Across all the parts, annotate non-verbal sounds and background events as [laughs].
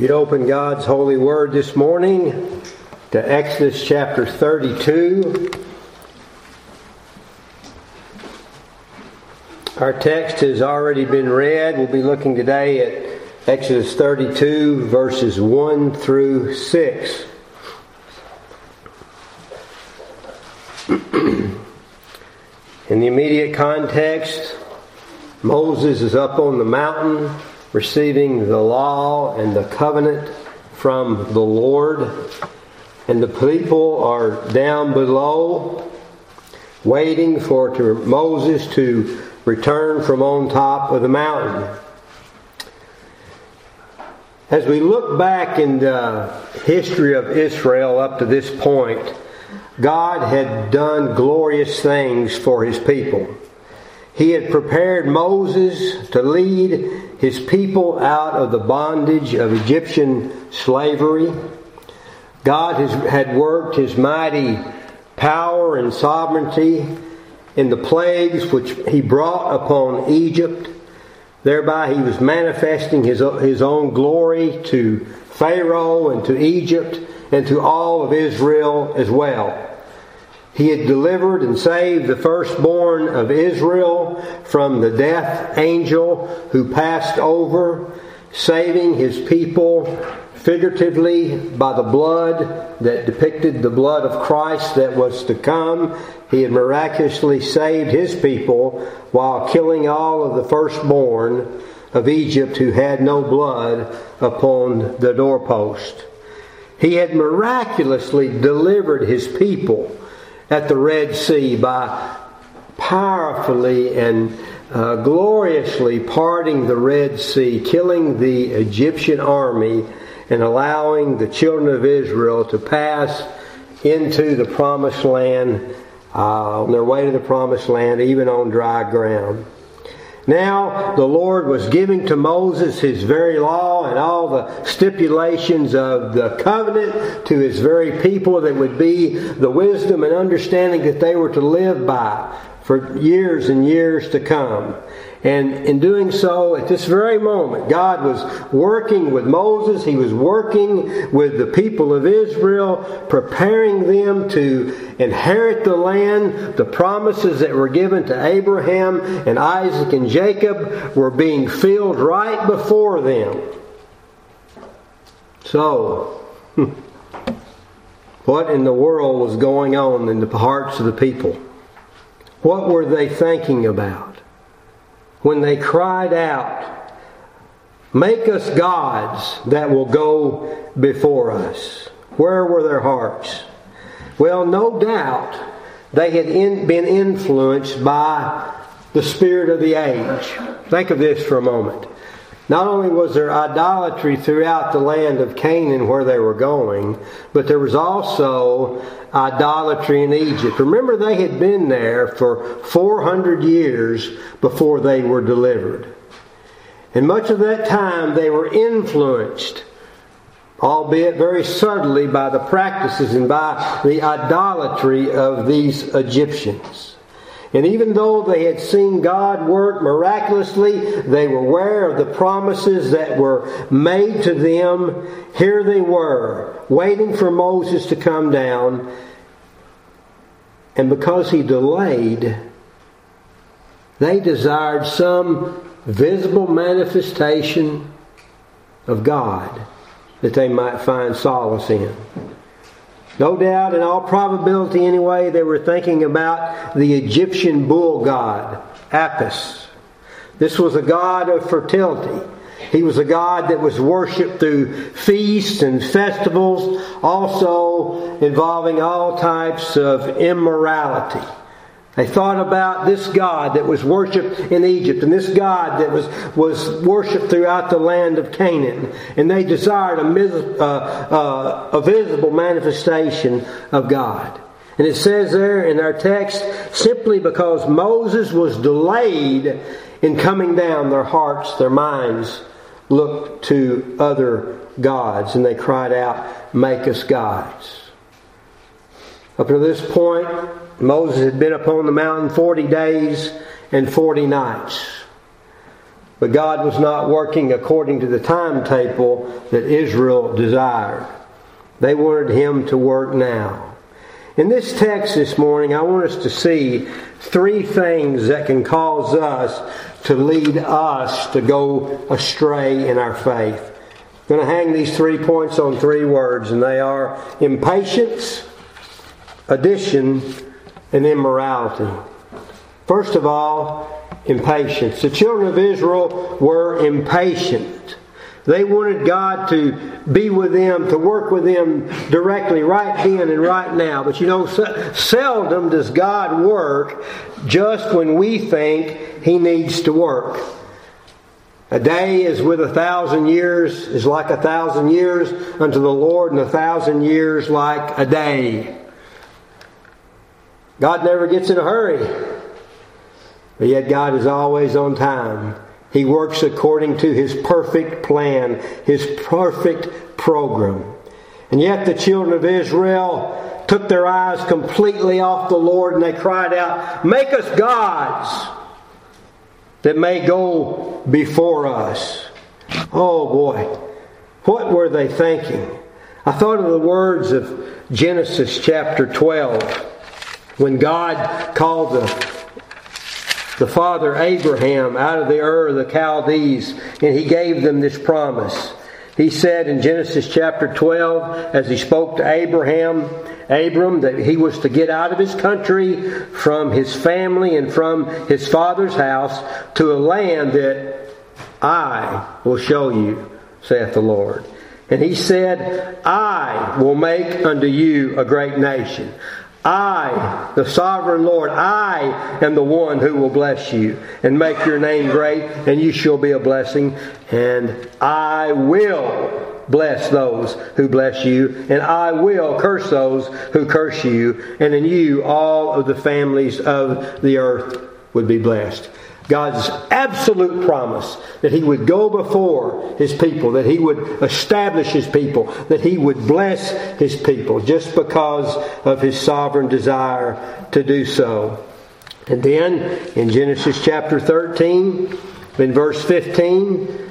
You'd open God's holy word this morning to Exodus chapter 32. Our text has already been read. We'll be looking today at Exodus 32, verses 1 through 6. [clears throat] In the immediate context, Moses is up on the mountain receiving the law and the covenant from the Lord. And the people are down below waiting for to, Moses to return from on top of the mountain. As we look back in the history of Israel up to this point, God had done glorious things for his people. He had prepared Moses to lead his people out of the bondage of Egyptian slavery. God has, had worked his mighty power and sovereignty in the plagues which he brought upon Egypt. Thereby he was manifesting his, his own glory to Pharaoh and to Egypt and to all of Israel as well. He had delivered and saved the firstborn of Israel from the death angel who passed over, saving his people figuratively by the blood that depicted the blood of Christ that was to come. He had miraculously saved his people while killing all of the firstborn of Egypt who had no blood upon the doorpost. He had miraculously delivered his people at the Red Sea by powerfully and uh, gloriously parting the Red Sea, killing the Egyptian army, and allowing the children of Israel to pass into the promised land uh, on their way to the promised land, even on dry ground. Now the Lord was giving to Moses his very law and all the stipulations of the covenant to his very people that would be the wisdom and understanding that they were to live by for years and years to come. And in doing so, at this very moment, God was working with Moses. He was working with the people of Israel, preparing them to inherit the land. The promises that were given to Abraham and Isaac and Jacob were being filled right before them. So, [laughs] what in the world was going on in the hearts of the people? What were they thinking about? When they cried out, Make us gods that will go before us. Where were their hearts? Well, no doubt they had in, been influenced by the spirit of the age. Think of this for a moment. Not only was there idolatry throughout the land of Canaan where they were going, but there was also idolatry in Egypt. Remember, they had been there for 400 years before they were delivered. And much of that time they were influenced, albeit very subtly, by the practices and by the idolatry of these Egyptians. And even though they had seen God work miraculously, they were aware of the promises that were made to them. Here they were, waiting for Moses to come down. And because he delayed, they desired some visible manifestation of God that they might find solace in. No doubt, in all probability anyway, they were thinking about the Egyptian bull god, Apis. This was a god of fertility. He was a god that was worshipped through feasts and festivals, also involving all types of immorality. They thought about this God that was worshipped in Egypt and this God that was, was worshipped throughout the land of Canaan. And they desired a, uh, uh, a visible manifestation of God. And it says there in our text, simply because Moses was delayed in coming down, their hearts, their minds looked to other gods and they cried out, Make us gods. Up to this point, Moses had been upon the mountain 40 days and 40 nights. But God was not working according to the timetable that Israel desired. They wanted Him to work now. In this text this morning, I want us to see three things that can cause us to lead us to go astray in our faith. I'm going to hang these three points on three words, and they are impatience, addition, and immorality. First of all, impatience. The children of Israel were impatient. They wanted God to be with them, to work with them directly, right then and right now. But you know, seldom does God work just when we think He needs to work. A day is with a thousand years, is like a thousand years unto the Lord, and a thousand years like a day. God never gets in a hurry. But yet God is always on time. He works according to His perfect plan, His perfect program. And yet the children of Israel took their eyes completely off the Lord and they cried out, Make us gods that may go before us. Oh boy, what were they thinking? I thought of the words of Genesis chapter 12 when God called the the father Abraham out of the Ur of the Chaldees, and he gave them this promise. He said in Genesis chapter 12, as he spoke to Abraham, Abram, that he was to get out of his country, from his family, and from his father's house to a land that I will show you, saith the Lord. And he said, I will make unto you a great nation. I, the sovereign Lord, I am the one who will bless you and make your name great, and you shall be a blessing. And I will bless those who bless you, and I will curse those who curse you, and in you all of the families of the earth would be blessed. God's absolute promise that He would go before His people, that He would establish His people, that He would bless His people just because of His sovereign desire to do so. And then in Genesis chapter 13, in verse 15,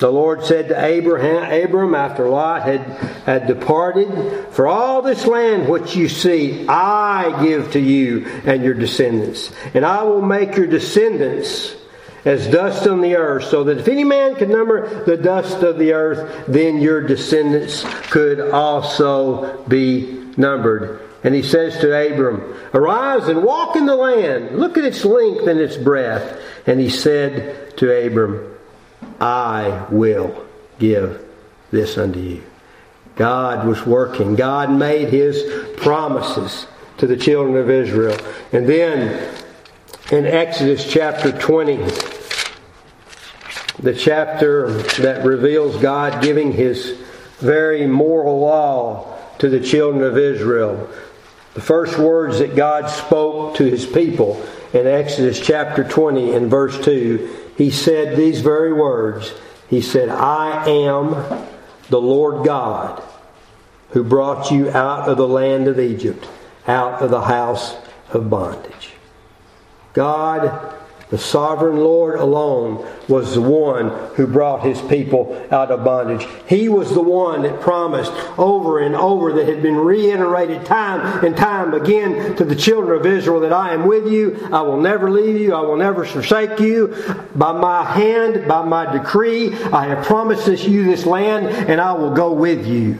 the Lord said to Abraham, Abram, after Lot had, had departed, For all this land which you see, I give to you and your descendants. And I will make your descendants as dust on the earth, so that if any man could number the dust of the earth, then your descendants could also be numbered. And he says to Abram, Arise and walk in the land. Look at its length and its breadth. And he said to Abram, I will give this unto you. God was working. God made his promises to the children of Israel. And then in Exodus chapter 20, the chapter that reveals God giving his very moral law to the children of Israel. The first words that God spoke to his people in Exodus chapter 20 and verse 2 he said these very words. He said, I am the Lord God who brought you out of the land of Egypt, out of the house of bondage. God the sovereign Lord alone was the one who brought his people out of bondage. He was the one that promised over and over that had been reiterated time and time again to the children of Israel that I am with you, I will never leave you, I will never forsake you. By my hand, by my decree, I have promised you this land and I will go with you.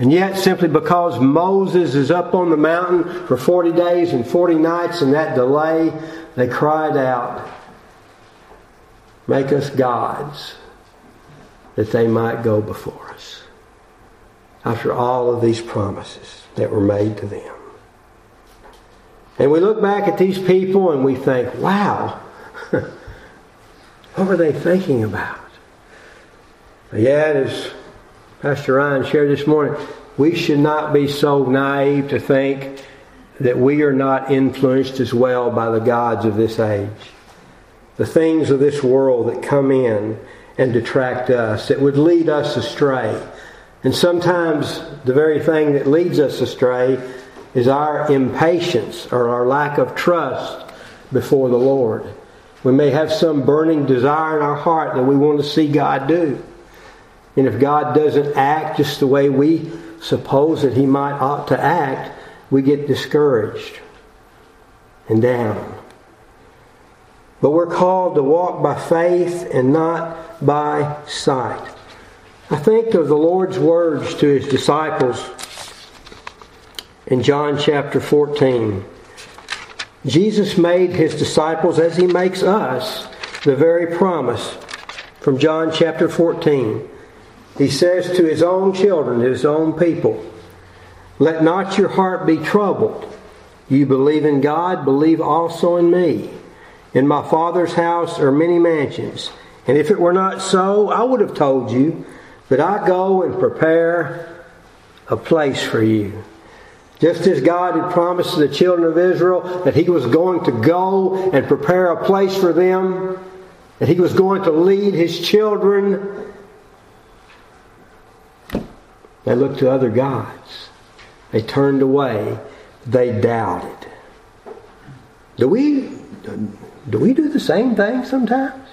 And yet, simply because Moses is up on the mountain for 40 days and 40 nights and that delay, they cried out, Make us gods that they might go before us. After all of these promises that were made to them. And we look back at these people and we think, wow, [laughs] what were they thinking about? Yet, as Pastor Ryan shared this morning, we should not be so naive to think that we are not influenced as well by the gods of this age. The things of this world that come in and detract us, that would lead us astray. And sometimes the very thing that leads us astray is our impatience or our lack of trust before the Lord. We may have some burning desire in our heart that we want to see God do. And if God doesn't act just the way we suppose that He might ought to act, we get discouraged and down. But we're called to walk by faith and not by sight. I think of the Lord's words to His disciples in John chapter 14. Jesus made His disciples, as He makes us, the very promise from John chapter 14. He says to His own children, His own people, Let not your heart be troubled. You believe in God, believe also in me. In my Father's house are many mansions. And if it were not so, I would have told you, but I go and prepare a place for you. Just as God had promised the children of Israel that He was going to go and prepare a place for them, that He was going to lead His children, they looked to other gods. They turned away. They doubted. Do we do we do the same thing sometimes?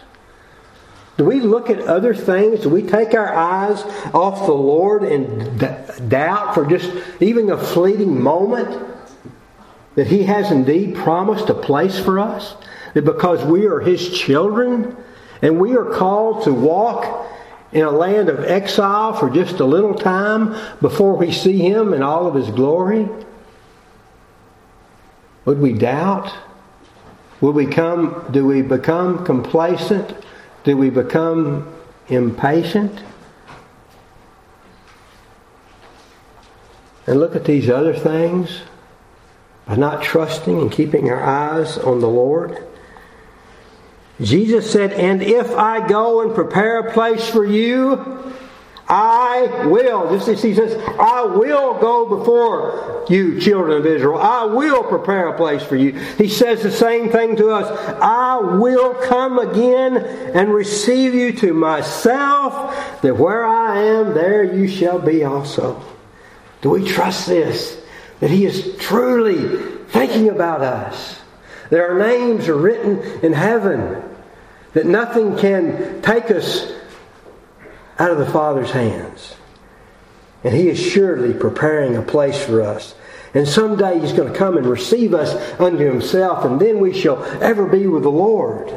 Do we look at other things? Do we take our eyes off the Lord and d- doubt for just even a fleeting moment that He has indeed promised a place for us? That because we are His children and we are called to walk in a land of exile for just a little time before we see Him in all of His glory? Would we doubt? Will we come, do we become complacent? Do we become impatient? And look at these other things by not trusting and keeping our eyes on the Lord. Jesus said, And if I go and prepare a place for you, I will. Just as he says, I will go before you, children of Israel. I will prepare a place for you. He says the same thing to us. I will come again and receive you to myself, that where I am, there you shall be also. Do we trust this? That he is truly thinking about us. That our names are written in heaven. That nothing can take us out of the Father's hands. And He is surely preparing a place for us. And someday He's going to come and receive us unto Himself, and then we shall ever be with the Lord.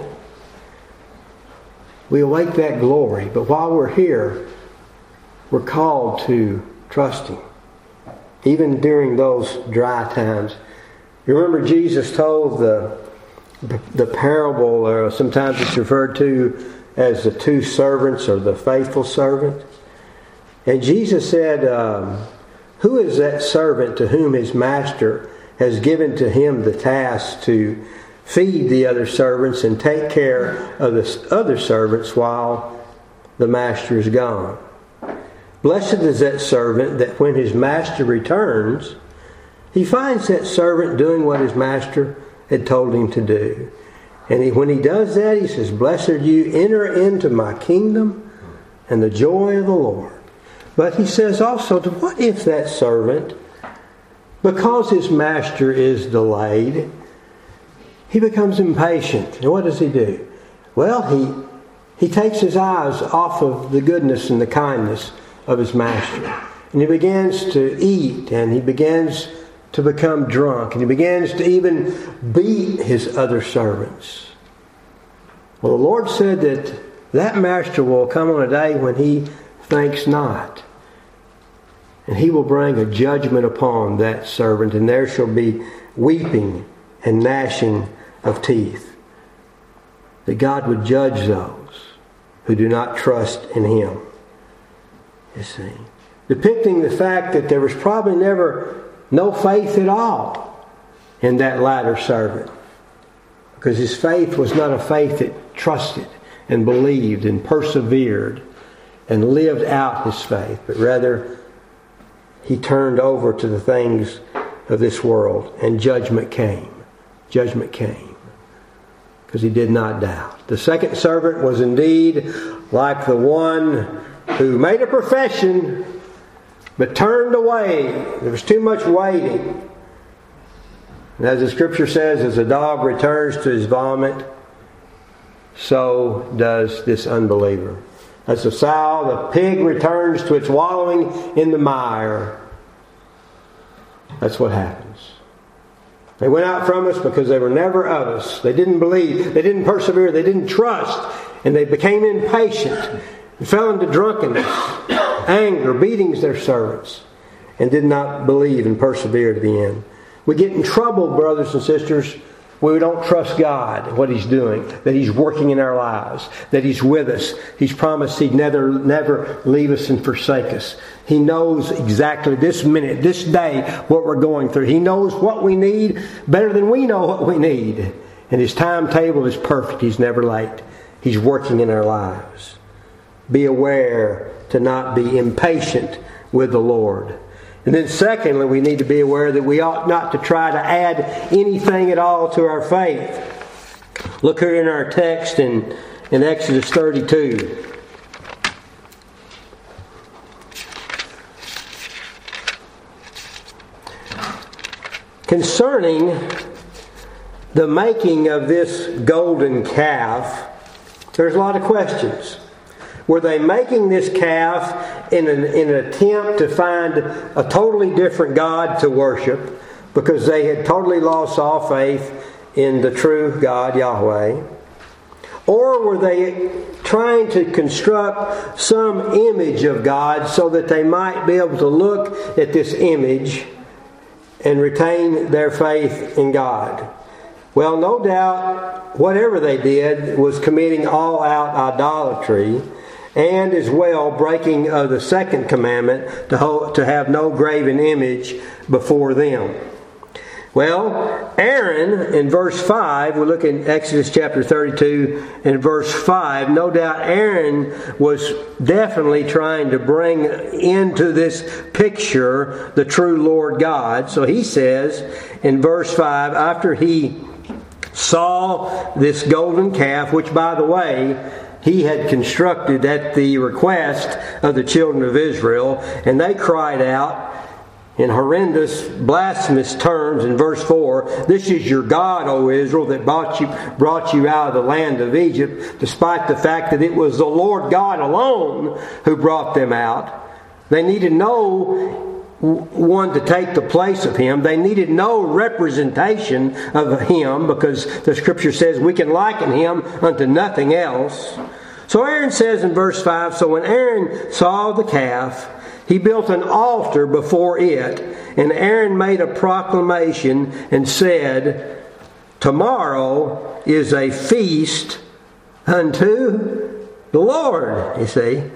We await that glory, but while we're here, we're called to trust Him, even during those dry times. You remember Jesus told the, the parable, or sometimes it's referred to as the two servants or the faithful servant. And Jesus said, um, Who is that servant to whom his master has given to him the task to feed the other servants and take care of the other servants while the master is gone? Blessed is that servant that when his master returns, he finds that servant doing what his master had told him to do. And he, when he does that, he says, Blessed are you, enter into my kingdom and the joy of the Lord. But he says also, what if that servant, because his master is delayed, he becomes impatient. And what does he do? Well, he, he takes his eyes off of the goodness and the kindness of his master. And he begins to eat and he begins to become drunk, and he begins to even beat his other servants. Well, the Lord said that that master will come on a day when he thinks not. And he will bring a judgment upon that servant, and there shall be weeping and gnashing of teeth. That God would judge those who do not trust in him. You see. Depicting the fact that there was probably never no faith at all in that latter servant. Because his faith was not a faith that trusted and believed and persevered and lived out his faith, but rather he turned over to the things of this world and judgment came. Judgment came because he did not doubt. The second servant was indeed like the one who made a profession but turned away. There was too much waiting. And as the scripture says, as a dog returns to his vomit, so does this unbeliever. As the sow, the pig returns to its wallowing in the mire. That's what happens. They went out from us because they were never of us. They didn't believe, they didn't persevere, they didn't trust, and they became impatient and fell into drunkenness, anger, beatings their servants, and did not believe and persevere to the end. We get in trouble, brothers and sisters, we don't trust God, what He's doing, that He's working in our lives, that He's with us. He's promised He'd never, never leave us and forsake us. He knows exactly this minute, this day, what we're going through. He knows what we need better than we know what we need. And His timetable is perfect. He's never late. He's working in our lives. Be aware to not be impatient with the Lord. And then, secondly, we need to be aware that we ought not to try to add anything at all to our faith. Look here in our text in, in Exodus 32. Concerning the making of this golden calf, there's a lot of questions. Were they making this calf in an, in an attempt to find a totally different God to worship because they had totally lost all faith in the true God, Yahweh? Or were they trying to construct some image of God so that they might be able to look at this image and retain their faith in God? Well, no doubt, whatever they did was committing all out idolatry and as well breaking of the second commandment to, hold, to have no graven image before them. Well, Aaron in verse 5, we look in Exodus chapter 32 and verse 5. No doubt Aaron was definitely trying to bring into this picture the true Lord God. So he says in verse 5, after he saw this golden calf, which by the way, he had constructed at the request of the children of Israel, and they cried out in horrendous, blasphemous terms in verse 4 This is your God, O Israel, that brought you, brought you out of the land of Egypt, despite the fact that it was the Lord God alone who brought them out. They needed no one to take the place of him. They needed no representation of him because the scripture says we can liken him unto nothing else. So Aaron says in verse 5 So when Aaron saw the calf, he built an altar before it, and Aaron made a proclamation and said, Tomorrow is a feast unto the Lord. You see?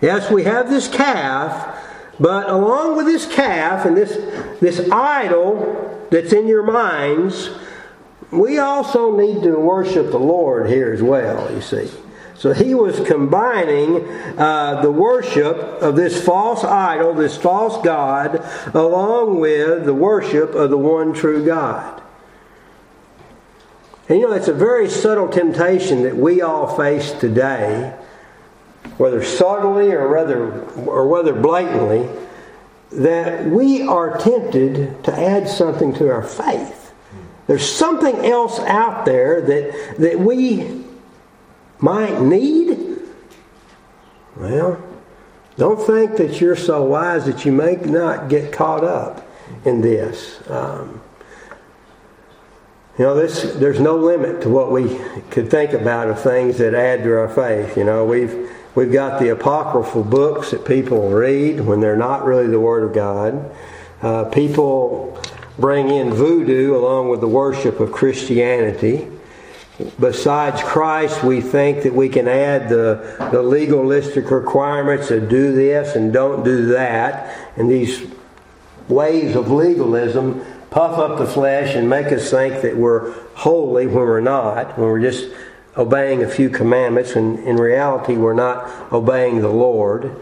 Yes, we have this calf but along with this calf and this, this idol that's in your minds, we also need to worship the Lord here as well, you see. So he was combining uh, the worship of this false idol, this false God, along with the worship of the one true God. And you know, it's a very subtle temptation that we all face today whether subtly or rather or whether blatantly, that we are tempted to add something to our faith. There's something else out there that that we might need. Well, don't think that you're so wise that you may not get caught up in this. Um, you know, this, there's no limit to what we could think about of things that add to our faith. You know, we've We've got the apocryphal books that people read when they're not really the Word of God. Uh, people bring in voodoo along with the worship of Christianity. Besides Christ, we think that we can add the, the legalistic requirements of do this and don't do that. And these ways of legalism puff up the flesh and make us think that we're holy when we're not, when we're just obeying a few commandments, and in reality, we're not obeying the Lord.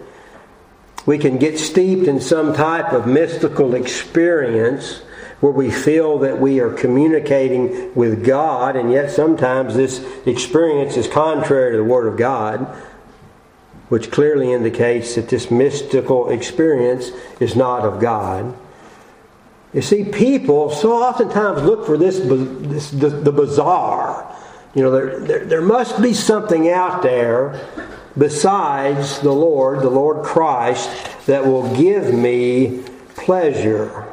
We can get steeped in some type of mystical experience where we feel that we are communicating with God, and yet sometimes this experience is contrary to the Word of God, which clearly indicates that this mystical experience is not of God. You see, people so oftentimes look for this, this the, the bizarre You know, there, there, there must be something out there besides the Lord, the Lord Christ, that will give me pleasure.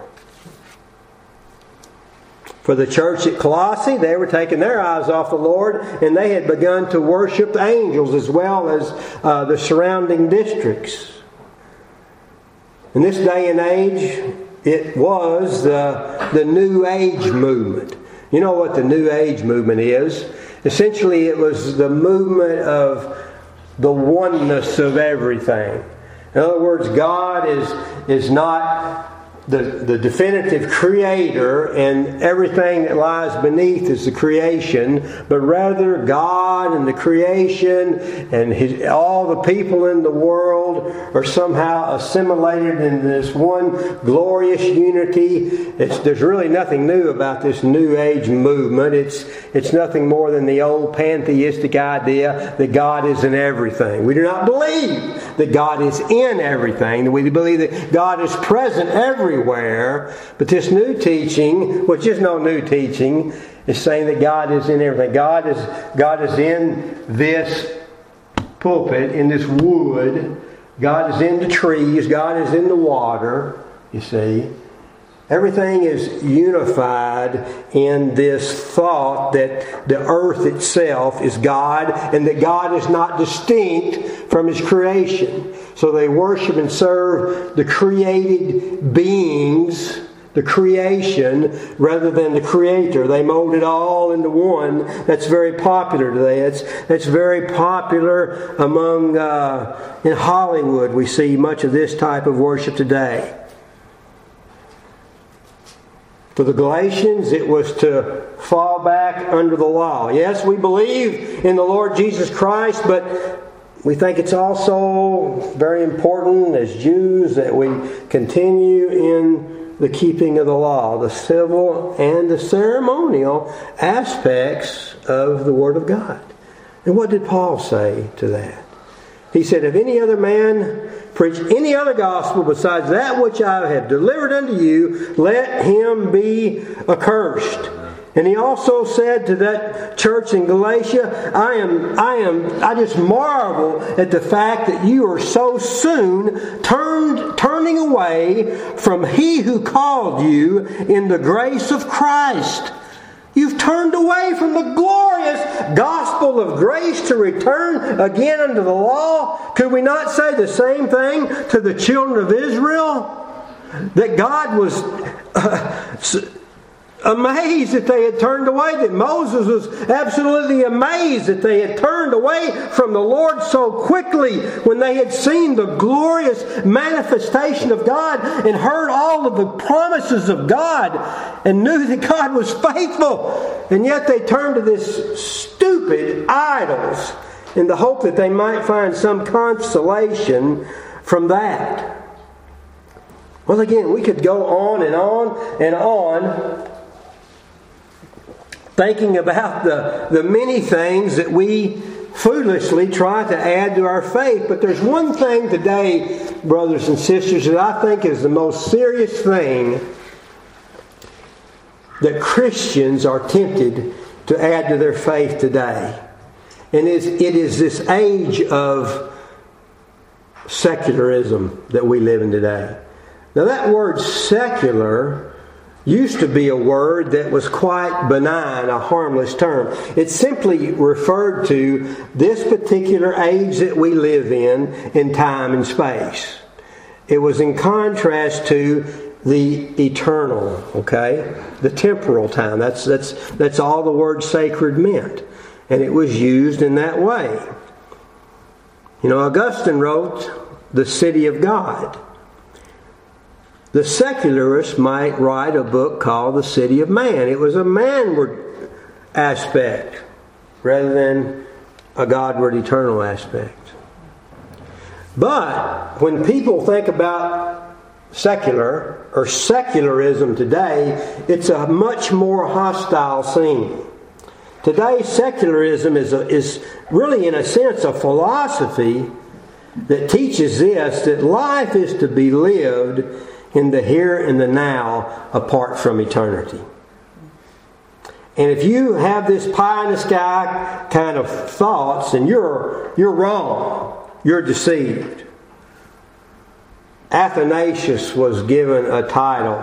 For the church at Colossae, they were taking their eyes off the Lord and they had begun to worship angels as well as uh, the surrounding districts. In this day and age, it was the, the New Age movement. You know what the New Age movement is? Essentially, it was the movement of the oneness of everything. In other words, God is, is not the, the definitive creator and everything that lies beneath is the creation, but rather God and the creation and his, all the people in the world are somehow assimilated in this one glorious unity. It's, there's really nothing new about this New Age movement. It's, it's nothing more than the old pantheistic idea that God is in everything. We do not believe that God is in everything. We believe that God is present everywhere. But this new teaching, which is no new teaching, is saying that God is in everything. God is, God is in this pulpit, in this wood. God is in the trees. God is in the water, you see. Everything is unified in this thought that the earth itself is God and that God is not distinct from His creation. So they worship and serve the created beings, the creation, rather than the Creator. They mold it all into one. That's very popular today. That's, that's very popular among, uh, in Hollywood. We see much of this type of worship today. For the Galatians, it was to fall back under the law. Yes, we believe in the Lord Jesus Christ, but we think it's also very important as Jews that we continue in the keeping of the law, the civil and the ceremonial aspects of the Word of God. And what did Paul say to that? He said, If any other man preach any other gospel besides that which I have delivered unto you, let him be accursed. And he also said to that church in Galatia, I am, I am, I just marvel at the fact that you are so soon turned, turning away from he who called you in the grace of Christ You've turned away from the glorious gospel of grace to return again unto the law. Could we not say the same thing to the children of Israel? That God was uh, amazed that they had turned away, that Moses was absolutely amazed that they had turned away from the Lord so quickly when they had seen the glorious manifestation of God and heard all of the promises of God and knew that God was faithful. And yet they turned to this stupid idols in the hope that they might find some consolation from that. Well, again, we could go on and on and on thinking about the, the many things that we foolishly try to add to our faith. But there's one thing today, brothers and sisters, that I think is the most serious thing that Christians are tempted to add to their faith today. And it is this age of secularism that we live in today. Now, that word secular used to be a word that was quite benign, a harmless term. It simply referred to this particular age that we live in, in time and space. It was in contrast to the eternal, okay? The temporal time. That's, that's, that's all the word sacred meant. And it was used in that way. You know, Augustine wrote, The City of God. The secularists might write a book called The City of Man. It was a manward aspect rather than a Godward eternal aspect. But when people think about secular or secularism today, it's a much more hostile scene. Today, secularism is, a, is really, in a sense, a philosophy that teaches this that life is to be lived in the here and the now apart from eternity. And if you have this pie in the sky kind of thoughts, and you're, you're wrong. You're deceived. Athanasius was given a title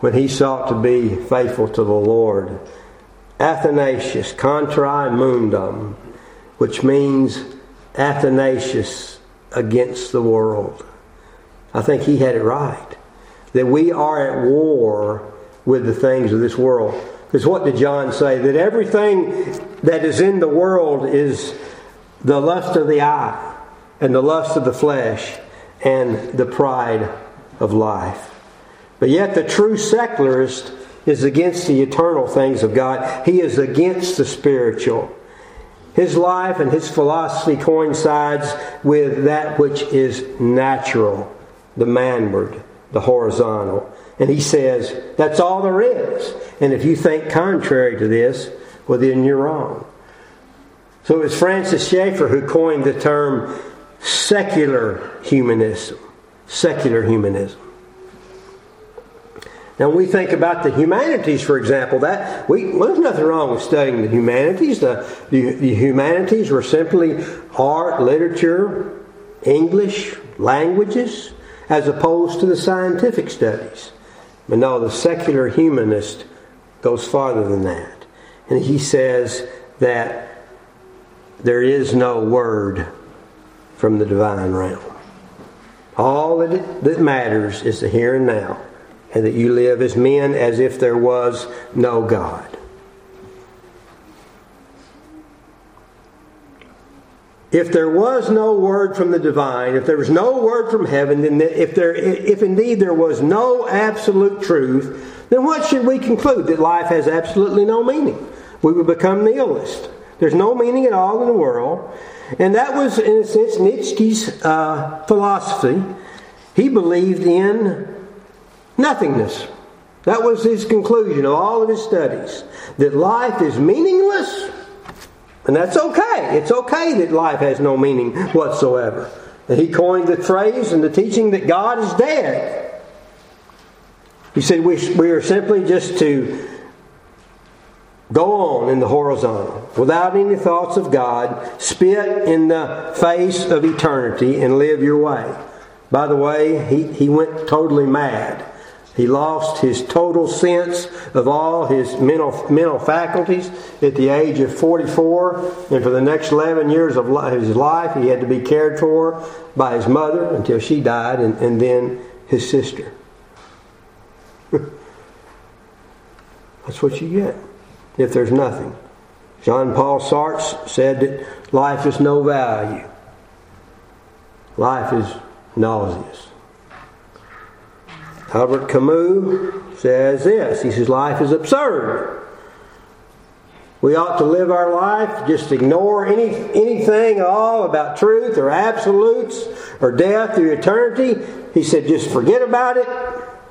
when he sought to be faithful to the Lord. Athanasius, contra mundum, which means Athanasius against the world. I think he had it right. That we are at war with the things of this world. Because what did John say? That everything that is in the world is the lust of the eye, and the lust of the flesh, and the pride of life. But yet, the true secularist is against the eternal things of God, he is against the spiritual. His life and his philosophy coincides with that which is natural, the manward, the horizontal. And he says, that's all there is. And if you think contrary to this, well, then you're wrong. So it was Francis Schaeffer who coined the term secular humanism. Secular humanism. Now, when we think about the humanities, for example, that we, well, there's nothing wrong with studying the humanities. The, the, the humanities were simply art, literature, English, languages, as opposed to the scientific studies. But no, the secular humanist goes farther than that. And he says that there is no word from the divine realm. All that, that matters is the here and now, and that you live as men as if there was no God. If there was no word from the divine, if there was no word from heaven, then if, there, if indeed there was no absolute truth, then what should we conclude? That life has absolutely no meaning. We would become nihilist. There's no meaning at all in the world. And that was, in a sense, Nietzsche's uh, philosophy. He believed in nothingness. That was his conclusion of all of his studies. That life is meaningless and that's okay. It's okay that life has no meaning whatsoever. He coined the phrase and the teaching that God is dead. He said we, we are simply just to go on in the horizontal without any thoughts of God, spit in the face of eternity, and live your way. By the way, he, he went totally mad. He lost his total sense of all his mental, mental faculties at the age of 44. And for the next 11 years of his life, he had to be cared for by his mother until she died, and, and then his sister. [laughs] That's what you get if there's nothing. Jean Paul Sartre said that life is no value, life is nauseous. Albert Camus says this He says, Life is absurd. We ought to live our life, just ignore any, anything at all about truth or absolutes or death or eternity. He said, just forget about it.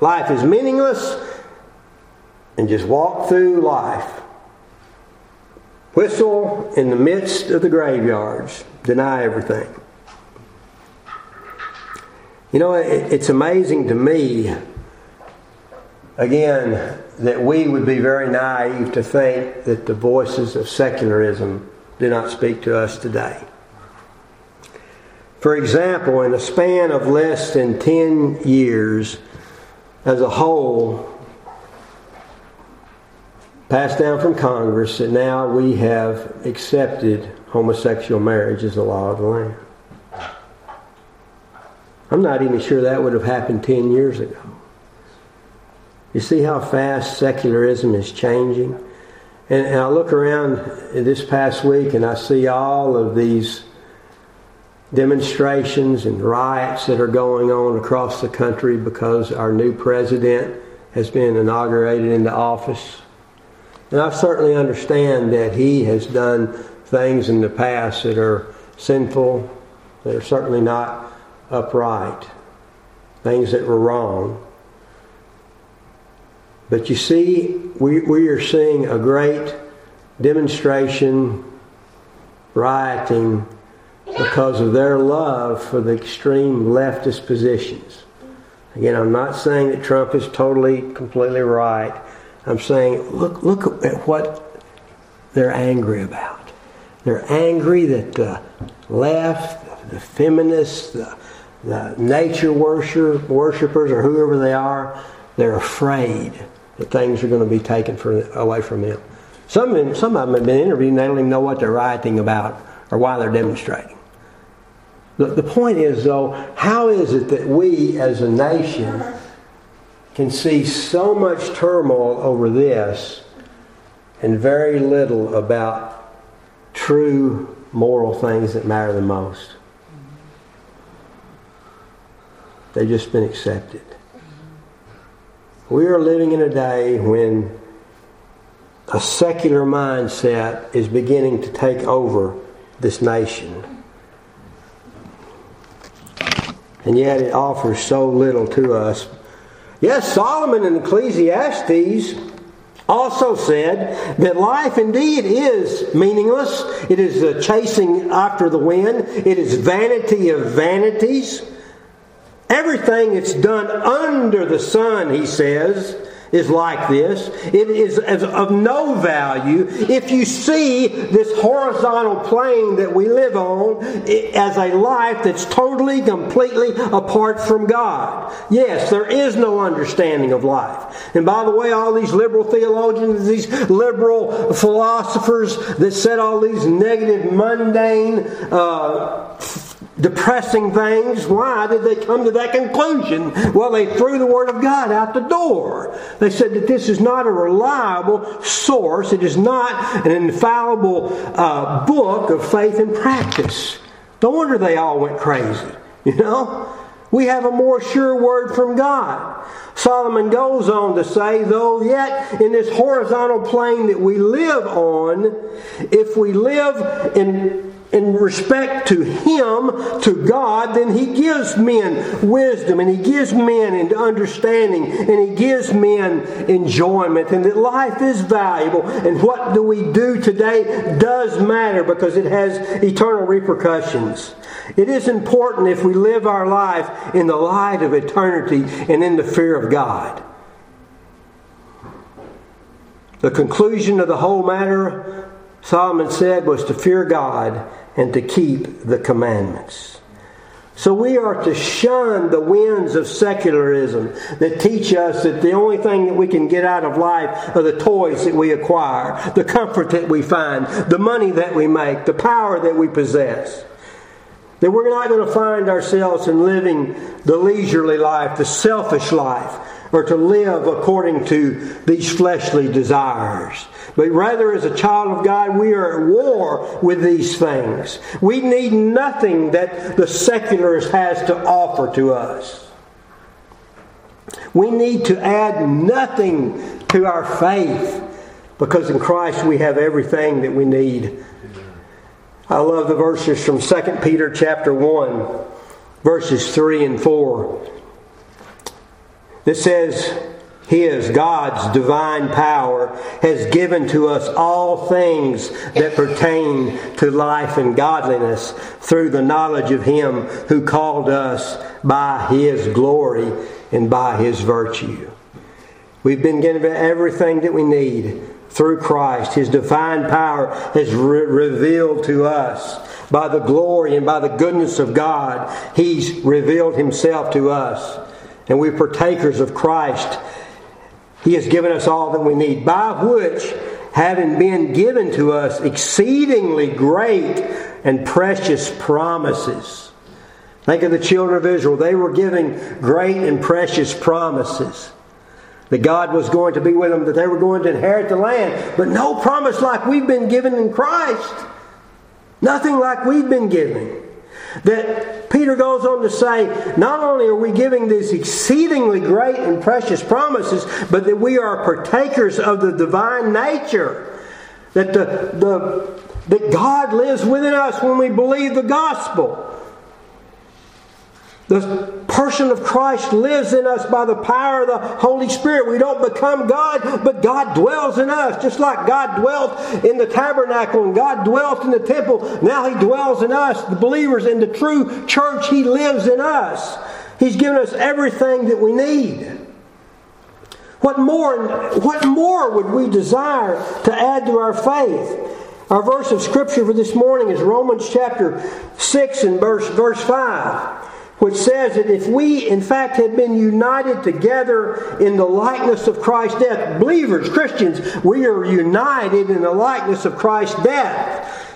Life is meaningless. And just walk through life. Whistle in the midst of the graveyards. Deny everything. You know, it's amazing to me again, that we would be very naive to think that the voices of secularism do not speak to us today. For example, in a span of less than 10 years, as a whole, passed down from Congress, that now we have accepted homosexual marriage as the law of the land. I'm not even sure that would have happened 10 years ago. You see how fast secularism is changing? And, and I look around this past week and I see all of these demonstrations and riots that are going on across the country because our new president has been inaugurated into office. And I certainly understand that he has done things in the past that are sinful, that are certainly not upright, things that were wrong. But you see, we, we are seeing a great demonstration, rioting, because of their love for the extreme leftist positions. Again, I'm not saying that Trump is totally, completely right, I'm saying, look, look at what they're angry about. They're angry that the left, the feminists, the, the nature worship, worshipers, or whoever they are, they're afraid that things are going to be taken from, away from them. Some of, them, some of them have been interviewed and they don't even know what they're writing about or why they're demonstrating. The, the point is, though, how is it that we as a nation can see so much turmoil over this and very little about true moral things that matter the most? They've just been accepted. We are living in a day when a secular mindset is beginning to take over this nation. And yet it offers so little to us. Yes, Solomon in Ecclesiastes also said that life indeed is meaningless. It is a chasing after the wind. It is vanity of vanities. Everything that's done under the sun, he says, is like this. It is of no value if you see this horizontal plane that we live on as a life that's totally, completely apart from God. Yes, there is no understanding of life. And by the way, all these liberal theologians, these liberal philosophers that said all these negative, mundane, uh, depressing things. Why did they come to that conclusion? Well, they threw the Word of God out the door. They said that this is not a reliable source, it is not an infallible uh, book of faith and practice. No wonder they all went crazy, you know? We have a more sure word from God. Solomon goes on to say, though yet in this horizontal plane that we live on, if we live in in respect to Him, to God, then He gives men wisdom and He gives men into understanding and He gives men enjoyment and that life is valuable and what do we do today does matter because it has eternal repercussions. It is important if we live our life in the light of eternity and in the fear of God. The conclusion of the whole matter, Solomon said, was to fear God and to keep the commandments. So we are to shun the winds of secularism that teach us that the only thing that we can get out of life are the toys that we acquire, the comfort that we find, the money that we make, the power that we possess. That we're not going to find ourselves in living the leisurely life, the selfish life, or to live according to these fleshly desires. But rather, as a child of God, we are at war with these things. We need nothing that the secularist has to offer to us. We need to add nothing to our faith because in Christ we have everything that we need. I love the verses from 2 Peter chapter 1, verses 3 and 4. That says, his, God's divine power, has given to us all things that pertain to life and godliness through the knowledge of Him who called us by His glory and by His virtue. We've been given everything that we need through Christ. His divine power has re- revealed to us by the glory and by the goodness of God. He's revealed Himself to us. And we're partakers of Christ he has given us all that we need, by which, having been given to us exceedingly great and precious promises. Think of the children of Israel. They were giving great and precious promises. That God was going to be with them, that they were going to inherit the land. But no promise like we've been given in Christ. Nothing like we've been given. That Peter goes on to say, not only are we giving these exceedingly great and precious promises, but that we are partakers of the divine nature. That the, the that God lives within us when we believe the gospel. The person of Christ lives in us by the power of the Holy Spirit. We don't become God, but God dwells in us. Just like God dwelt in the tabernacle and God dwelt in the temple, now He dwells in us, the believers in the true church. He lives in us. He's given us everything that we need. What more, what more would we desire to add to our faith? Our verse of scripture for this morning is Romans chapter 6 and verse, verse 5, which says that if we, in fact, had been united together in the likeness of Christ's death, believers, Christians, we are united in the likeness of Christ's death.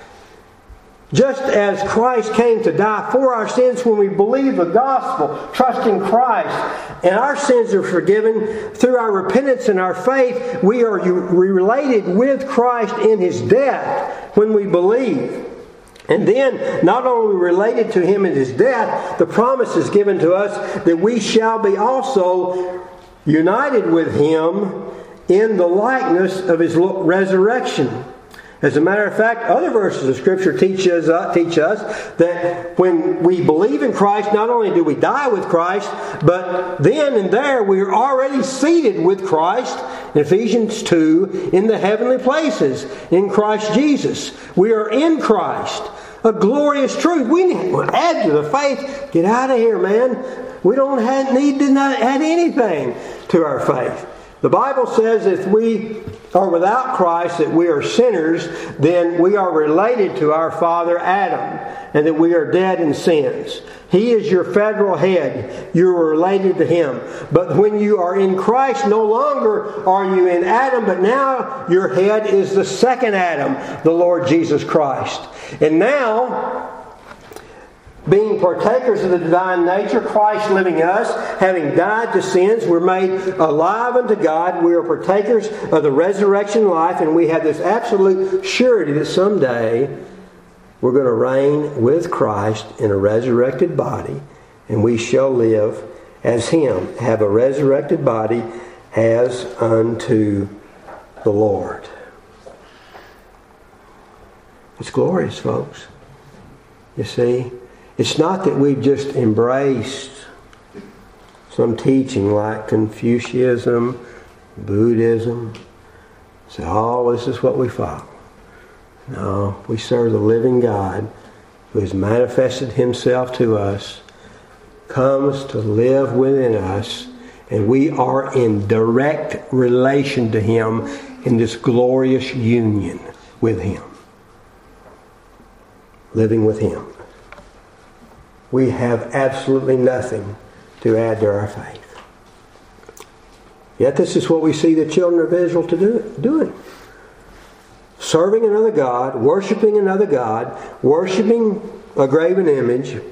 Just as Christ came to die for our sins when we believe the gospel, trust in Christ, and our sins are forgiven through our repentance and our faith, we are related with Christ in his death when we believe. And then, not only related to him in his death, the promise is given to us that we shall be also united with him in the likeness of his resurrection. As a matter of fact, other verses of Scripture teach us, uh, teach us that when we believe in Christ, not only do we die with Christ, but then and there we are already seated with Christ, in Ephesians 2, in the heavenly places, in Christ Jesus. We are in Christ. A glorious truth. We need to add to the faith. Get out of here, man. We don't have, need to add anything to our faith. The Bible says if we are without Christ, that we are sinners, then we are related to our father Adam, and that we are dead in sins. He is your federal head. You are related to him. But when you are in Christ, no longer are you in Adam, but now your head is the second Adam, the Lord Jesus Christ. And now, being partakers of the divine nature, Christ living us, having died to sins, we're made alive unto God. We are partakers of the resurrection life, and we have this absolute surety that someday we're going to reign with Christ in a resurrected body, and we shall live as Him, have a resurrected body as unto the Lord. It's glorious, folks. You see? It's not that we've just embraced some teaching like Confucianism, Buddhism. Say, oh, this is what we follow. No, we serve the living God who has manifested himself to us, comes to live within us, and we are in direct relation to him in this glorious union with him. Living with him we have absolutely nothing to add to our faith. Yet this is what we see the children of Israel to do, doing. Serving another God, worshiping another God, worshiping a graven image,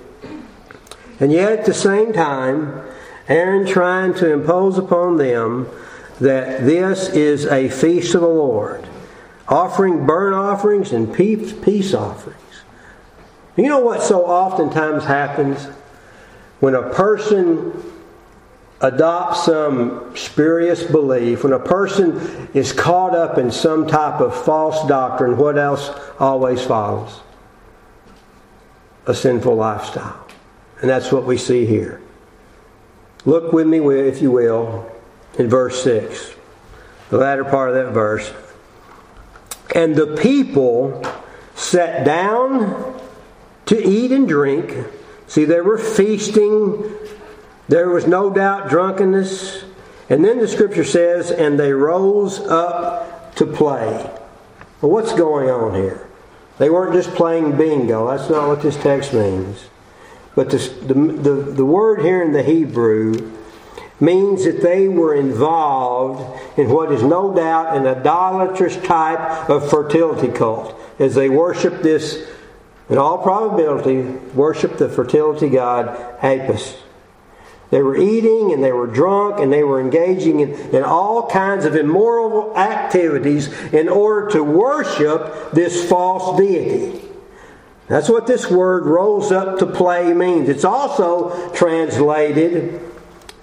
and yet at the same time, Aaron trying to impose upon them that this is a feast of the Lord, offering burnt offerings and peace offerings. You know what so oftentimes happens? When a person adopts some spurious belief, when a person is caught up in some type of false doctrine, what else always follows? A sinful lifestyle. And that's what we see here. Look with me, if you will, in verse 6, the latter part of that verse. And the people sat down to eat and drink. See, they were feasting. There was no doubt drunkenness. And then the scripture says, and they rose up to play. Well, what's going on here? They weren't just playing bingo. That's not what this text means. But the, the, the, word here in the Hebrew means that they were involved in what is no doubt an idolatrous type of fertility cult as they worship this in all probability, worshiped the fertility god Apis. They were eating and they were drunk and they were engaging in, in all kinds of immoral activities in order to worship this false deity. That's what this word rose up to play means. It's also translated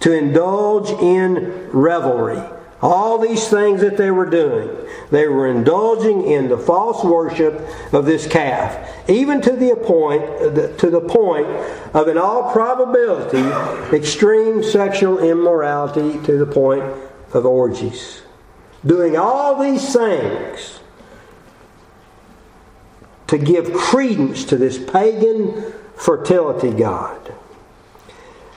to indulge in revelry. All these things that they were doing, they were indulging in the false worship of this calf, even to the point to the point of, in all probability, extreme sexual immorality to the point of orgies. Doing all these things to give credence to this pagan fertility god.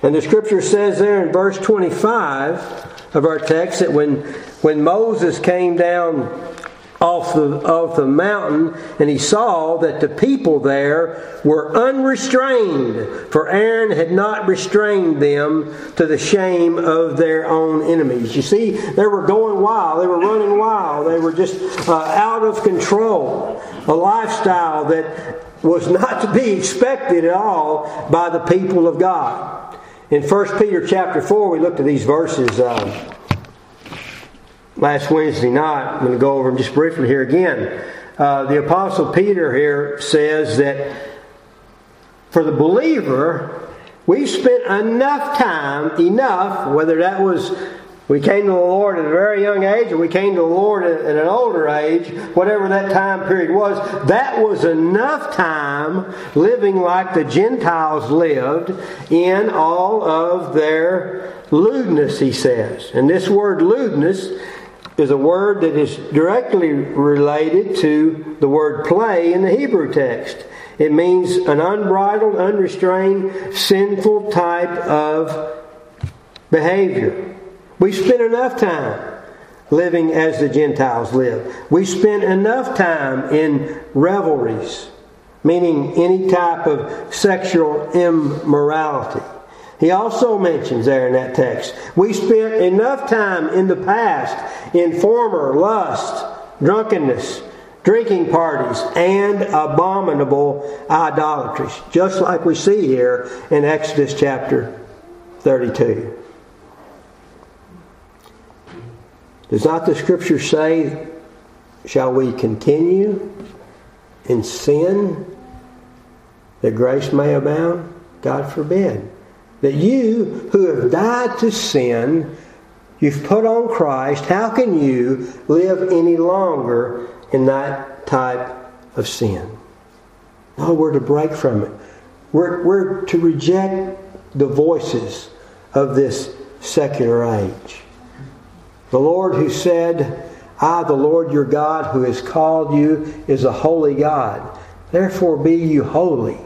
And the scripture says there in verse 25 of our text that when, when Moses came down off the, off the mountain and he saw that the people there were unrestrained, for Aaron had not restrained them to the shame of their own enemies. You see, they were going wild, they were running wild, they were just uh, out of control. A lifestyle that was not to be expected at all by the people of God. In 1 Peter chapter 4, we looked at these verses. Uh, last Wednesday night. I'm going to go over them just briefly here again. Uh, the Apostle Peter here says that for the believer, we've spent enough time, enough, whether that was we came to the Lord at a very young age or we came to the Lord at, at an older age, whatever that time period was, that was enough time living like the Gentiles lived in all of their lewdness, he says. And this word lewdness is a word that is directly related to the word play in the Hebrew text. It means an unbridled, unrestrained, sinful type of behavior. We spend enough time living as the Gentiles live. We spend enough time in revelries, meaning any type of sexual immorality. He also mentions there in that text, we spent enough time in the past in former lust, drunkenness, drinking parties, and abominable idolatries, just like we see here in Exodus chapter 32. Does not the scripture say, Shall we continue in sin that grace may abound? God forbid that you who have died to sin, you've put on Christ, how can you live any longer in that type of sin? No, we're to break from it. We're, we're to reject the voices of this secular age. The Lord who said, I, the Lord your God, who has called you, is a holy God. Therefore be you holy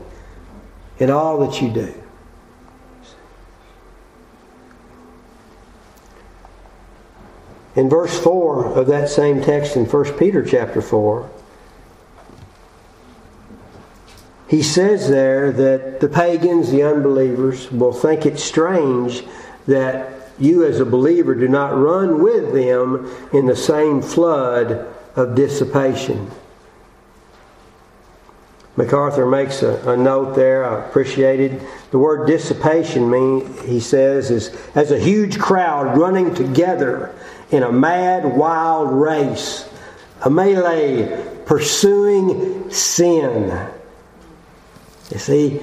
in all that you do. In verse 4 of that same text in 1 Peter chapter 4, he says there that the pagans, the unbelievers, will think it strange that you as a believer do not run with them in the same flood of dissipation. MacArthur makes a, a, note there. I appreciated the word dissipation. Mean he says is as a huge crowd running together in a mad, wild race, a melee pursuing sin. You see,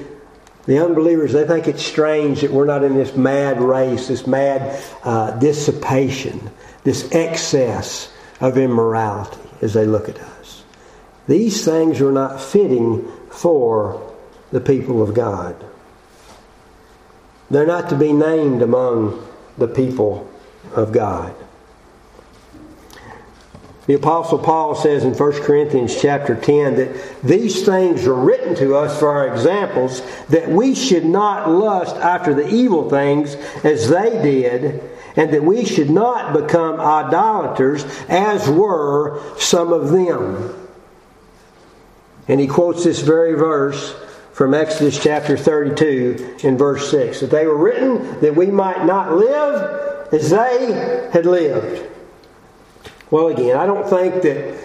the unbelievers, they think it's strange that we're not in this mad race, this mad uh, dissipation, this excess of immorality as they look at us. These things are not fitting for the people of God. They're not to be named among the people of God. The apostle Paul says in 1 Corinthians chapter 10 that these things are written to us for our examples that we should not lust after the evil things as they did and that we should not become idolaters as were some of them. And he quotes this very verse from Exodus chapter 32 in verse 6 that they were written that we might not live as they had lived. Well, again, I don't think that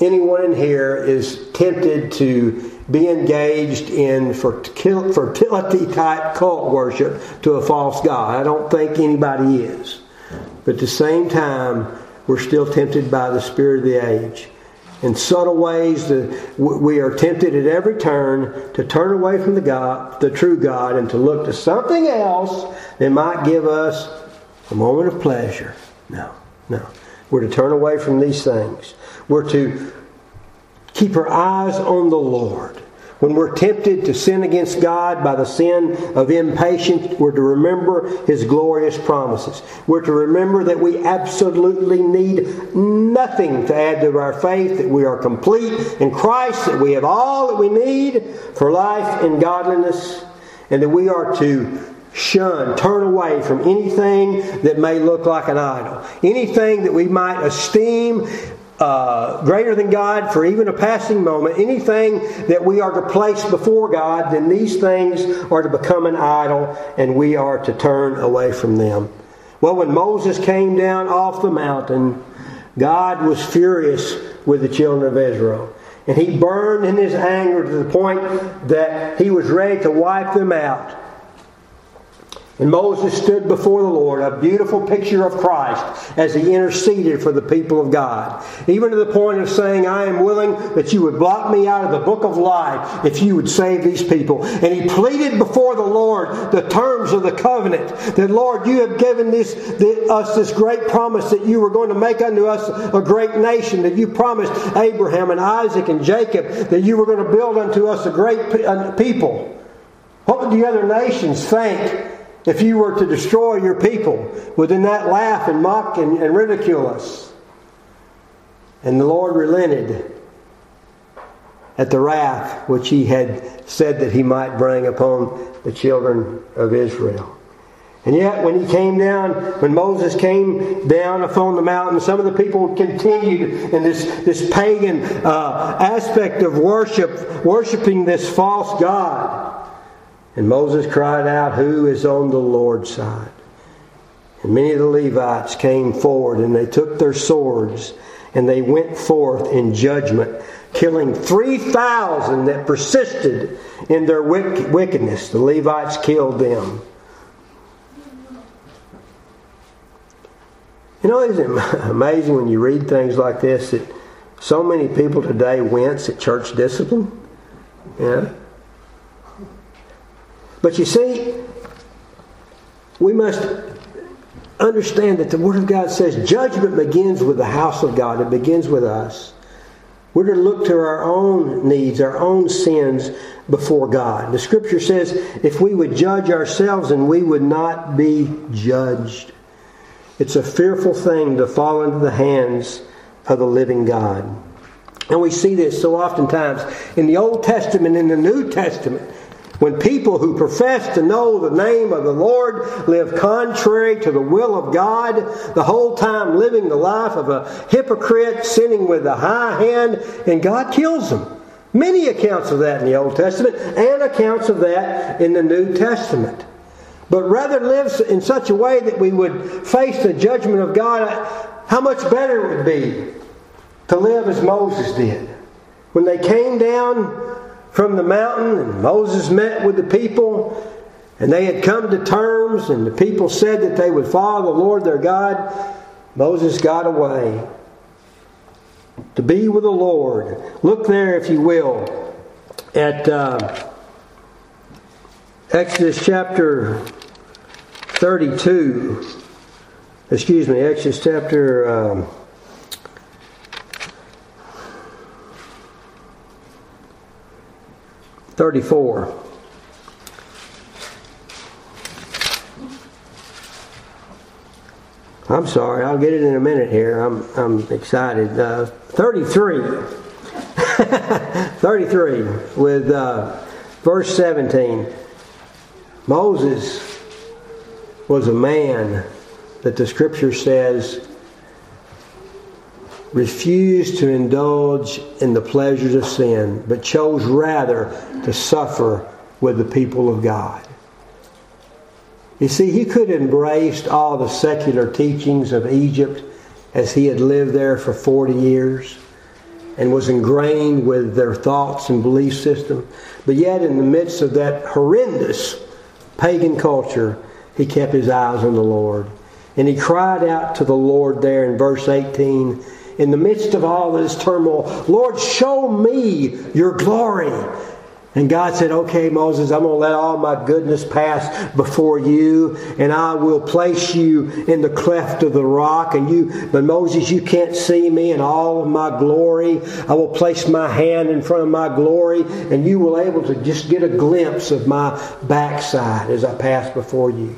anyone in here is tempted to be engaged in fertility type cult worship to a false God. I don't think anybody is. But at the same time, we're still tempted by the spirit of the age. In subtle ways, we are tempted at every turn to turn away from the God, the true God, and to look to something else that might give us a moment of pleasure. No, no. We're to turn away from these things. We're to keep our eyes on the Lord. When we're tempted to sin against God by the sin of impatience, we're to remember His glorious promises. We're to remember that we absolutely need nothing to add to our faith, that we are complete in Christ, that we have all that we need for life and godliness, and that we are to shun, turn away from anything that may look like an idol, anything that we might esteem uh, greater than God for even a passing moment, anything that we are to place before God, then these things are to become an idol and we are to turn away from them. Well, when Moses came down off the mountain, God was furious with the children of Israel. And he burned in his anger to the point that he was ready to wipe them out. And Moses stood before the Lord, a beautiful picture of Christ as he interceded for the people of God. Even to the point of saying, I am willing that you would blot me out of the book of life if you would save these people. And he pleaded before the Lord the terms of the covenant that, Lord, you have given this, us this great promise that you were going to make unto us a great nation, that you promised Abraham and Isaac and Jacob that you were going to build unto us a great people. What would the other nations think? If you were to destroy your people, would they that laugh and mock and, and ridicule us? And the Lord relented at the wrath which he had said that he might bring upon the children of Israel. And yet, when he came down, when Moses came down upon the mountain, some of the people continued in this, this pagan uh, aspect of worship, worshiping this false God. And Moses cried out, Who is on the Lord's side? And many of the Levites came forward and they took their swords and they went forth in judgment, killing 3,000 that persisted in their wickedness. The Levites killed them. You know, isn't it [laughs] amazing when you read things like this that so many people today wince at church discipline? Yeah. But you see, we must understand that the Word of God says judgment begins with the house of God, it begins with us. We're to look to our own needs, our own sins before God. The Scripture says if we would judge ourselves and we would not be judged. It's a fearful thing to fall into the hands of the living God. And we see this so oftentimes in the Old Testament, in the New Testament. When people who profess to know the name of the Lord live contrary to the will of God, the whole time living the life of a hypocrite, sinning with a high hand, and God kills them. Many accounts of that in the Old Testament and accounts of that in the New Testament. But rather live in such a way that we would face the judgment of God, how much better it would be to live as Moses did. When they came down from the mountain, and Moses met with the people, and they had come to terms, and the people said that they would follow the Lord their God. Moses got away to be with the Lord. Look there, if you will, at uh, Exodus chapter 32. Excuse me, Exodus chapter. Um, 34. I'm sorry, I'll get it in a minute here. I'm, I'm excited. Uh, 33. [laughs] 33 with uh, verse 17. Moses was a man that the scripture says refused to indulge in the pleasures of sin, but chose rather to suffer with the people of God. You see, he could have embraced all the secular teachings of Egypt as he had lived there for 40 years and was ingrained with their thoughts and belief system. But yet, in the midst of that horrendous pagan culture, he kept his eyes on the Lord. And he cried out to the Lord there in verse 18 in the midst of all this turmoil, Lord, show me your glory. And God said, Okay, Moses, I'm going to let all my goodness pass before you, and I will place you in the cleft of the rock. And you, but Moses, you can't see me in all of my glory. I will place my hand in front of my glory, and you will able to just get a glimpse of my backside as I pass before you.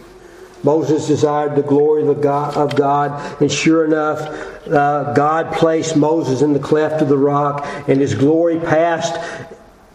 Moses desired the glory of God, and sure enough, uh, God placed Moses in the cleft of the rock, and his glory passed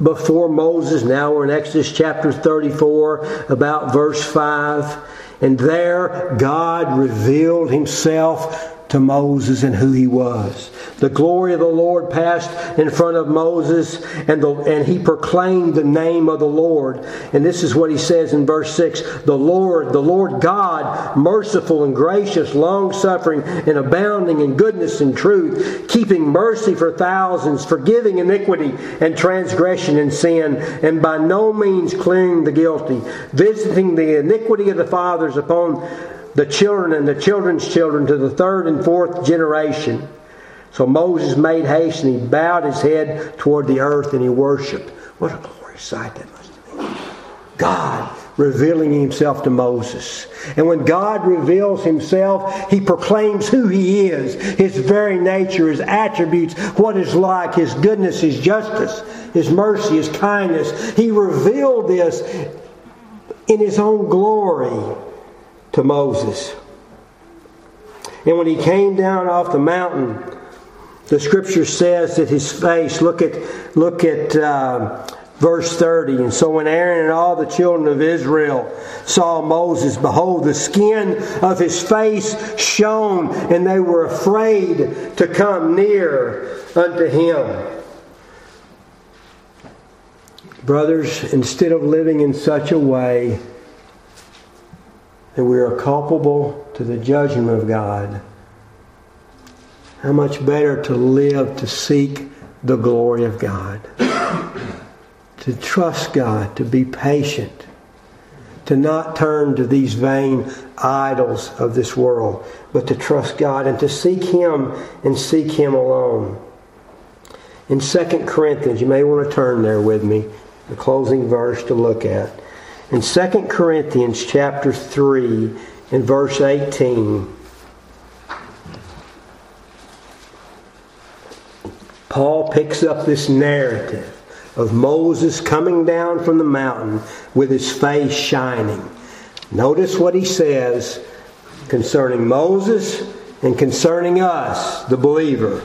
before Moses. Now we're in Exodus chapter 34, about verse 5. And there God revealed himself to Moses and who he was. The glory of the Lord passed in front of Moses, and, the, and he proclaimed the name of the Lord. And this is what he says in verse 6 The Lord, the Lord God, merciful and gracious, long suffering, and abounding in goodness and truth, keeping mercy for thousands, forgiving iniquity and transgression and sin, and by no means clearing the guilty, visiting the iniquity of the fathers upon the children and the children's children to the third and fourth generation. So Moses made haste and he bowed his head toward the earth and he worshiped. What a glorious sight that must have been. God revealing himself to Moses. And when God reveals himself, he proclaims who he is, his very nature, his attributes, what is like, his goodness, his justice, his mercy, his kindness. He revealed this in his own glory to Moses. And when he came down off the mountain, the scripture says that his face, look at, look at uh, verse 30. And so when Aaron and all the children of Israel saw Moses, behold, the skin of his face shone, and they were afraid to come near unto him. Brothers, instead of living in such a way, that we are culpable to the judgment of God, how much better to live to seek the glory of God, to trust God, to be patient, to not turn to these vain idols of this world, but to trust God and to seek Him and seek Him alone. In 2 Corinthians, you may want to turn there with me, the closing verse to look at. In 2 Corinthians chapter 3 and verse 18, Paul picks up this narrative of Moses coming down from the mountain with his face shining. Notice what he says concerning Moses and concerning us, the believer.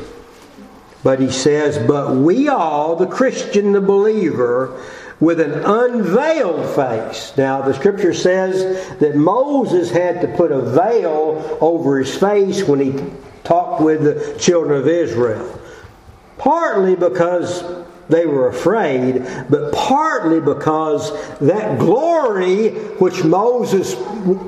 But he says, But we all, the Christian, the believer, with an unveiled face. Now, the scripture says that Moses had to put a veil over his face when he talked with the children of Israel. Partly because they were afraid, but partly because that glory which Moses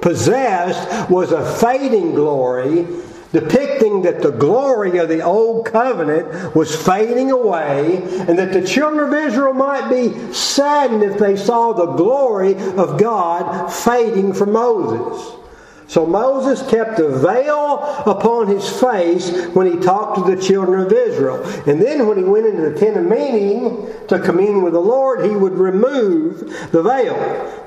possessed was a fading glory depicting that the glory of the old covenant was fading away and that the children of Israel might be saddened if they saw the glory of God fading from Moses. So Moses kept a veil upon his face when he talked to the children of Israel. And then when he went into the tent of meeting to commune with the Lord, he would remove the veil.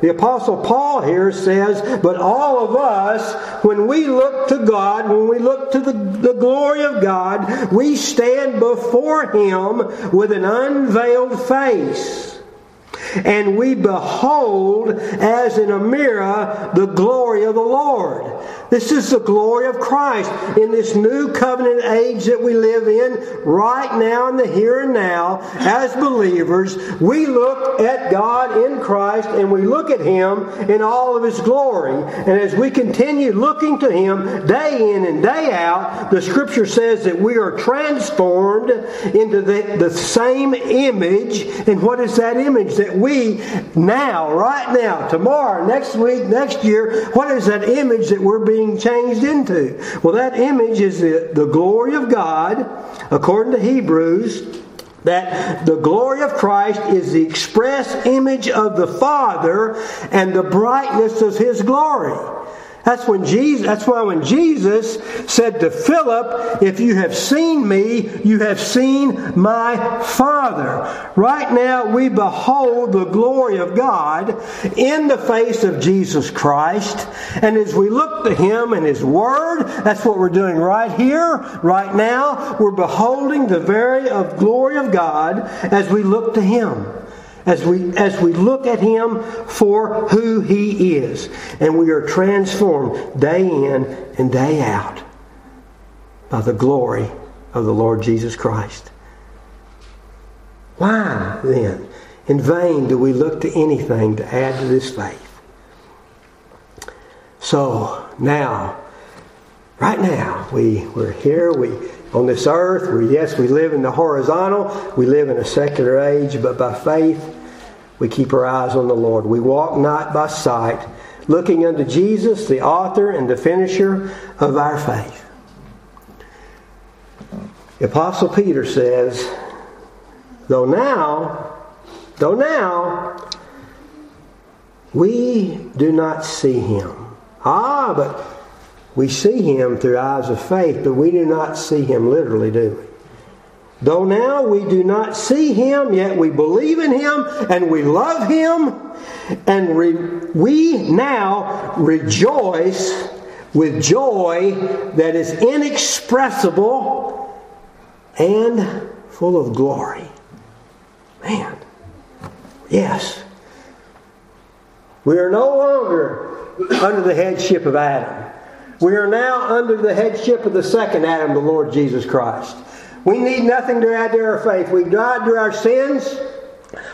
The Apostle Paul here says, But all of us, when we look to God, when we look to the, the glory of God, we stand before him with an unveiled face and we behold as in a mirror the glory of the Lord. This is the glory of Christ in this new covenant age that we live in right now in the here and now. As believers, we look at God in Christ and we look at Him in all of His glory. And as we continue looking to Him day in and day out, the Scripture says that we are transformed into the, the same image. And what is that image? That we now, right now, tomorrow, next week, next year, what is that image that we're being changed into? Well, that image is the, the glory of God, according to Hebrews that the glory of Christ is the express image of the Father and the brightness of His glory. That's when Jesus that's why when Jesus said to Philip, if you have seen me, you have seen my Father. Right now we behold the glory of God in the face of Jesus Christ. And as we look to him and his word, that's what we're doing right here, right now. We're beholding the very of glory of God as we look to him as we, as we look at Him for who He is. And we are transformed day in and day out by the glory of the Lord Jesus Christ. Why then In vain do we look to anything to add to this faith. So now, right now, we, we're here, we on this earth, we yes, we live in the horizontal, we live in a secular age, but by faith we keep our eyes on the Lord. We walk not by sight, looking unto Jesus, the author and the finisher of our faith. The Apostle Peter says, though now, though now, we do not see him. Ah, but we see him through eyes of faith, but we do not see him literally, do we? Though now we do not see him, yet we believe in him and we love him, and re- we now rejoice with joy that is inexpressible and full of glory. Man, yes. We are no longer under the headship of Adam. We are now under the headship of the second Adam, the Lord Jesus Christ. We need nothing to add to our faith. We've died to our sins.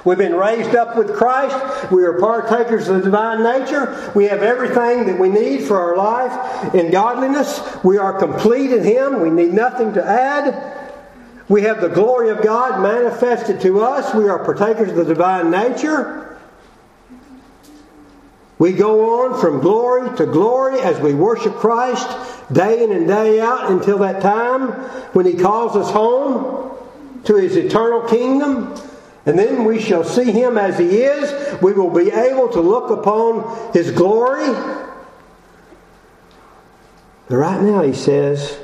We've been raised up with Christ. We are partakers of the divine nature. We have everything that we need for our life in godliness. We are complete in Him. We need nothing to add. We have the glory of God manifested to us. We are partakers of the divine nature. We go on from glory to glory as we worship Christ day in and day out until that time when He calls us home to His eternal kingdom. And then we shall see Him as He is. We will be able to look upon His glory. But right now, He says,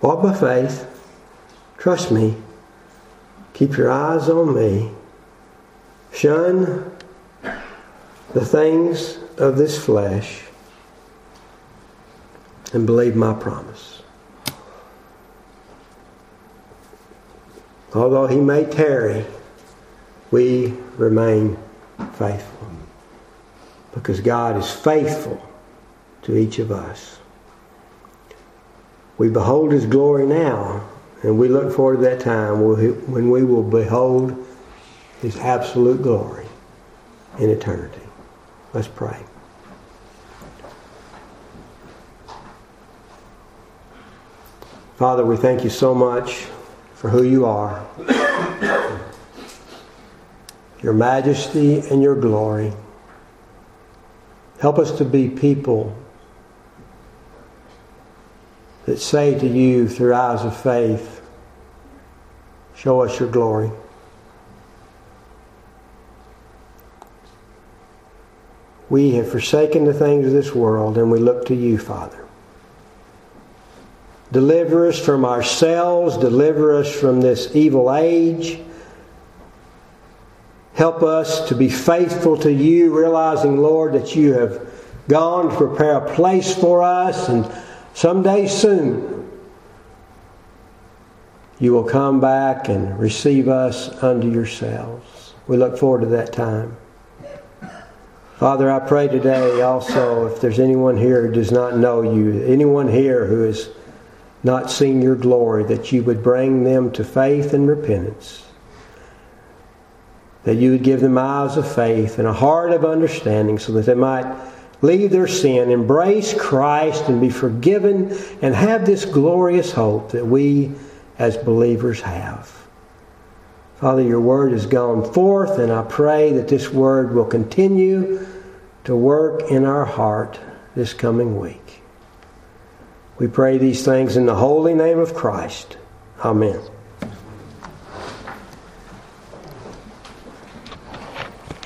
walk by faith, trust me, keep your eyes on me, shun the things of this flesh and believe my promise. Although he may tarry, we remain faithful because God is faithful to each of us. We behold his glory now, and we look forward to that time when we will behold his absolute glory in eternity. Let's pray. Father, we thank you so much for who you are, your majesty and your glory. Help us to be people that say to you through eyes of faith, Show us your glory. We have forsaken the things of this world and we look to you, Father. Deliver us from ourselves, deliver us from this evil age. Help us to be faithful to you, realizing, Lord, that you have gone to prepare a place for us, and someday soon you will come back and receive us unto yourselves. We look forward to that time. Father, I pray today also if there's anyone here who does not know you, anyone here who has not seen your glory, that you would bring them to faith and repentance. That you would give them eyes of faith and a heart of understanding so that they might leave their sin, embrace Christ, and be forgiven, and have this glorious hope that we as believers have. Father, your word has gone forth, and I pray that this word will continue to work in our heart this coming week. We pray these things in the holy name of Christ. Amen.